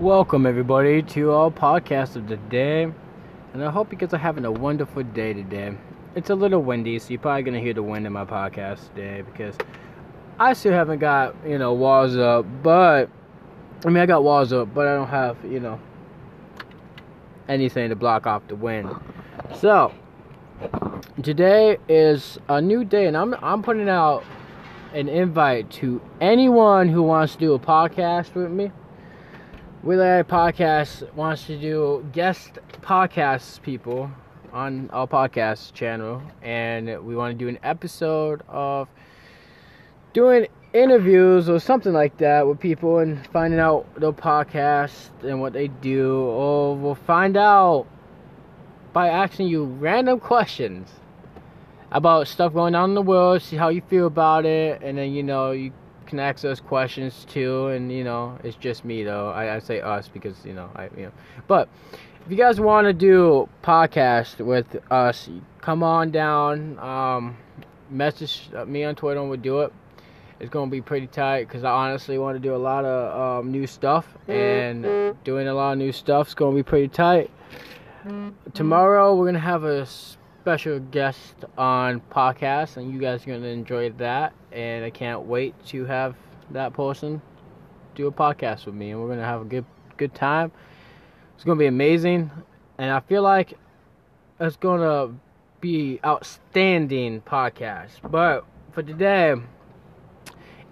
Welcome, everybody, to our podcast of the day. And I hope you guys are having a wonderful day today. It's a little windy, so you're probably going to hear the wind in my podcast today because I still haven't got, you know, walls up. But, I mean, I got walls up, but I don't have, you know, anything to block off the wind. So, today is a new day, and I'm, I'm putting out an invite to anyone who wants to do a podcast with me. Relay Podcast wants to do guest podcasts people on our podcast channel, and we want to do an episode of doing interviews or something like that with people and finding out their podcast and what they do, or we'll find out by asking you random questions about stuff going on in the world, see how you feel about it, and then you know you can ask those questions too. And you know, it's just me though. I, I say us because you know I you know. But if you guys want to do podcast with us, come on down. Um, message me on Twitter and we'll do it. It's gonna be pretty tight because I honestly want to do a lot of um, new stuff and doing a lot of new stuff is gonna be pretty tight. Tomorrow we're gonna have a special guest on podcast, and you guys are gonna enjoy that. And I can't wait to have that person do a podcast with me, and we're gonna have a good good time. It's gonna be amazing, and I feel like it's gonna be outstanding podcast. But for today,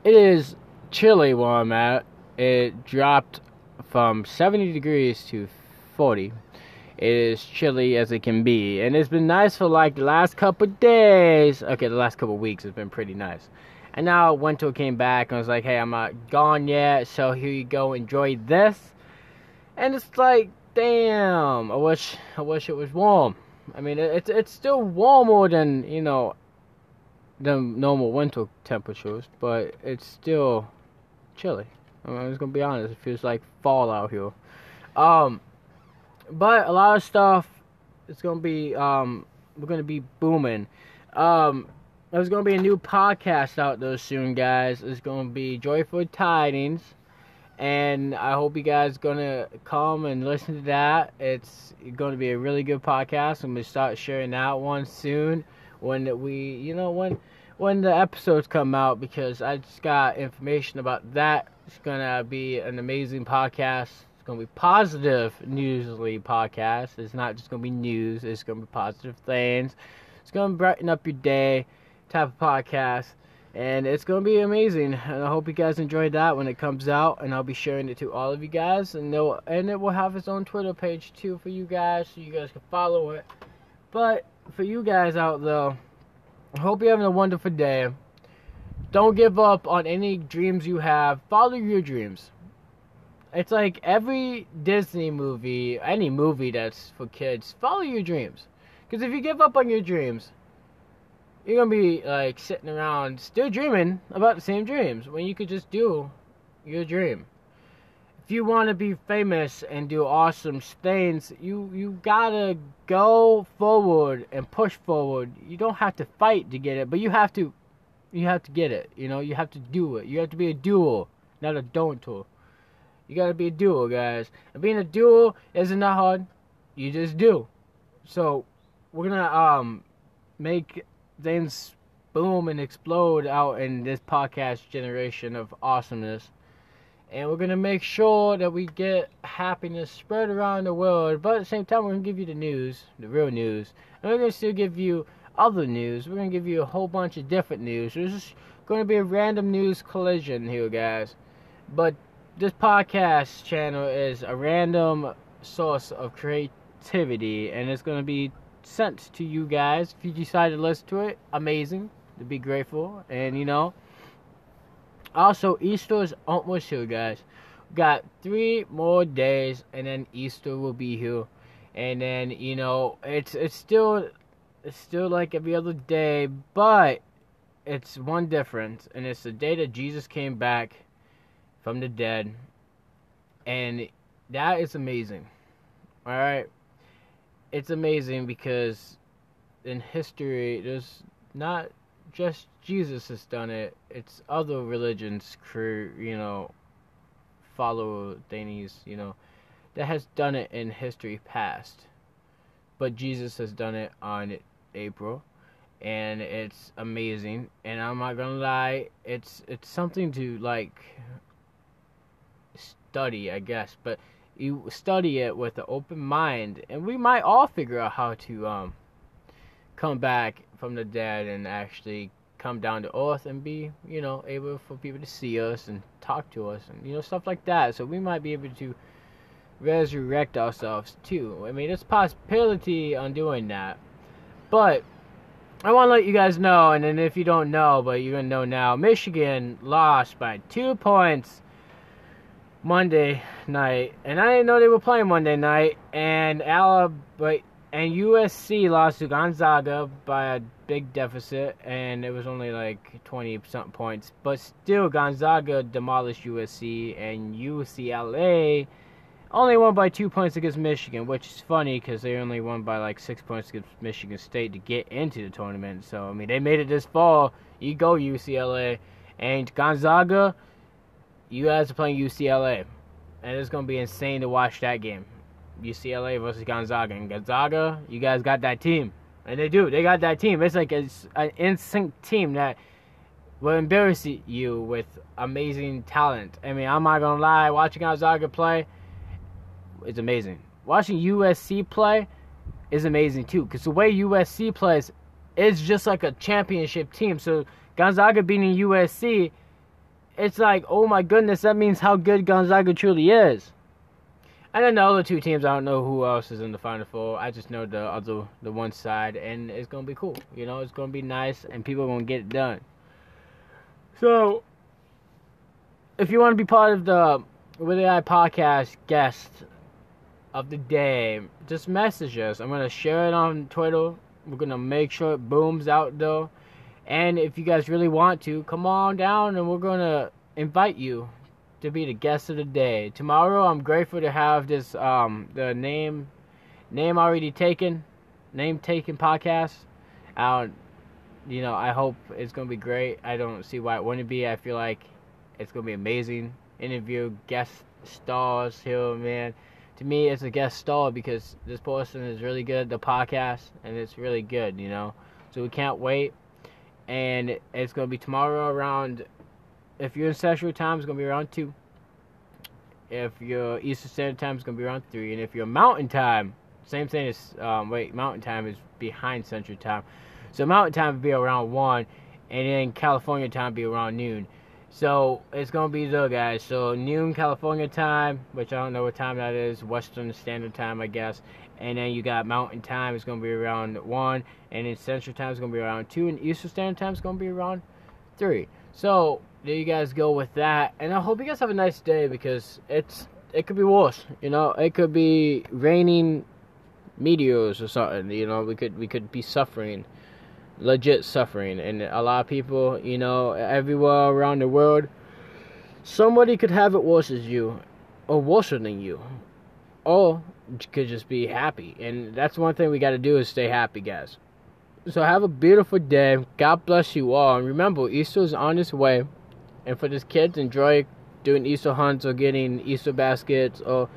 it is chilly where I'm at. It dropped from 70 degrees to 40 it is chilly as it can be. And it's been nice for like the last couple days. Okay, the last couple weeks has been pretty nice. And now winter came back and I was like, hey, I'm not gone yet, so here you go, enjoy this. And it's like, damn, I wish I wish it was warm. I mean, it's it's still warmer than you know, than normal winter temperatures, but it's still chilly. I mean, I'm just gonna be honest, it feels like fall out here. Um, but a lot of stuff is gonna be um we're gonna be booming. Um there's gonna be a new podcast out there soon, guys. It's gonna be Joyful Tidings. And I hope you guys gonna come and listen to that. It's gonna be a really good podcast. I'm gonna start sharing that one soon when we you know when when the episodes come out because I just got information about that. It's gonna be an amazing podcast going to be positive newsly podcast. It's not just going to be news. It's going to be positive things. It's going to brighten up your day type of podcast. And it's going to be amazing. And I hope you guys enjoyed that when it comes out. And I'll be sharing it to all of you guys. And, and it will have its own Twitter page too for you guys. So you guys can follow it. But for you guys out there, I hope you're having a wonderful day. Don't give up on any dreams you have. Follow your dreams it's like every Disney movie, any movie that's for kids, follow your dreams. Because if you give up on your dreams, you're gonna be like sitting around still dreaming about the same dreams when you could just do your dream. If you want to be famous and do awesome things, you you gotta go forward and push forward. You don't have to fight to get it, but you have to you have to get it. You know, you have to do it. You have to be a duel, not a don't tool. You gotta be a duo, guys. And being a duo isn't that hard. You just do. So we're gonna um make things boom and explode out in this podcast generation of awesomeness. And we're gonna make sure that we get happiness spread around the world. But at the same time, we're gonna give you the news, the real news, and we're gonna still give you other news. We're gonna give you a whole bunch of different news. There's just gonna be a random news collision here, guys. But this podcast channel is a random source of creativity and it's going to be sent to you guys. If you decide to listen to it amazing. To be grateful and you know. Also easter is almost here guys. Got three more days and then easter will be here. And then you know it's it's still it's still like every other day but it's one difference and it's the day that jesus came back from the dead. And that is amazing. Alright? It's amazing because in history, there's not just Jesus has done it, it's other religions, crew, you know, follow thingies, you know, that has done it in history past. But Jesus has done it on April and it's amazing and I'm not gonna lie, it's it's something to like study, I guess, but you study it with an open mind and we might all figure out how to um come back from the dead and actually come down to earth and be, you know, able for people to see us and talk to us and you know stuff like that. So we might be able to resurrect ourselves too. I mean, there's possibility on doing that, but I want to let you guys know, and then if you don't know, but you're gonna know now, Michigan lost by two points Monday night, and I didn't know they were playing Monday night, and Alabama and USC lost to Gonzaga by a big deficit, and it was only like 20 something points. But still, Gonzaga demolished USC, and UCLA only won by two points against Michigan, which is funny because they only won by like six points against Michigan State to get into the tournament. So, I mean, they made it this fall. You go, UCLA. And Gonzaga, you guys are playing UCLA. And it's to be insane to watch that game. UCLA versus Gonzaga. And Gonzaga, you guys got that team. And they do. They got that team. It's like it's an instinct team that will embarrass you with amazing talent. I mean, I'm not to lie. Watching Gonzaga play, it's amazing. Watching USC play is amazing too. Because the way USC plays, it's just like a championship team. So Gonzaga beating USC, it's like, oh my goodness, that means how good Gonzaga truly is. And then the other two teams, I don't know who else is in the Final Four. I just know the other, the one side, and it's gonna be cool. You know, it's gonna be nice, and people are gonna get it done. So, if you want to be part of the Willy I podcast guest of the day, just message us. I'm gonna share it on Twitter. We're gonna make sure it booms out though. And if you guys really want to, come on down, and we're gonna invite you to be the guest of the day. Tomorrow, I'm grateful to have this um the name name already taken, name taken podcast out. You know, I hope it's gonna be great. I don't see why it wouldn't be. I feel like it's gonna be amazing. Interview guest stars here, man. To me, it's a guest star because this person is really good at the podcast, and it's really good, you know. So we can't wait, and it's gonna be tomorrow around if you're in Central Time, it's gonna be around two. If you're Eastern Standard Time, it's gonna be around three. And if you're Mountain Time, same thing as um, wait, Mountain Time is behind Central Time, so Mountain Time would be around one, and then California Time would be around noon. So it's gonna be the guys. So noon California time, which I don't know what time that is, Western Standard Time, I guess. And then you got Mountain Time is gonna be around one, and then Central Time is gonna be around two, and Eastern Standard Time is gonna be around three. So there you guys go with that, and I hope you guys have a nice day because it's it could be worse. You know, it could be raining meteors or something. You know, we could we could be suffering, legit suffering, and a lot of people, you know, everywhere around the world, somebody could have it worse as you, or worse than you, Oh, or could just be happy. And that's one thing we got to do is stay happy, guys. So have a beautiful day. God bless you all. And remember, Easter is on its way. And for these kids, enjoy doing Easter hunts or getting Easter baskets. Or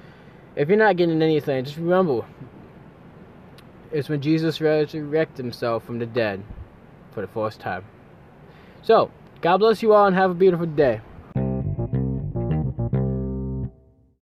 if you're not getting anything, just remember, it's when Jesus resurrected himself from the dead for the first time. So, God bless you all and have a beautiful day.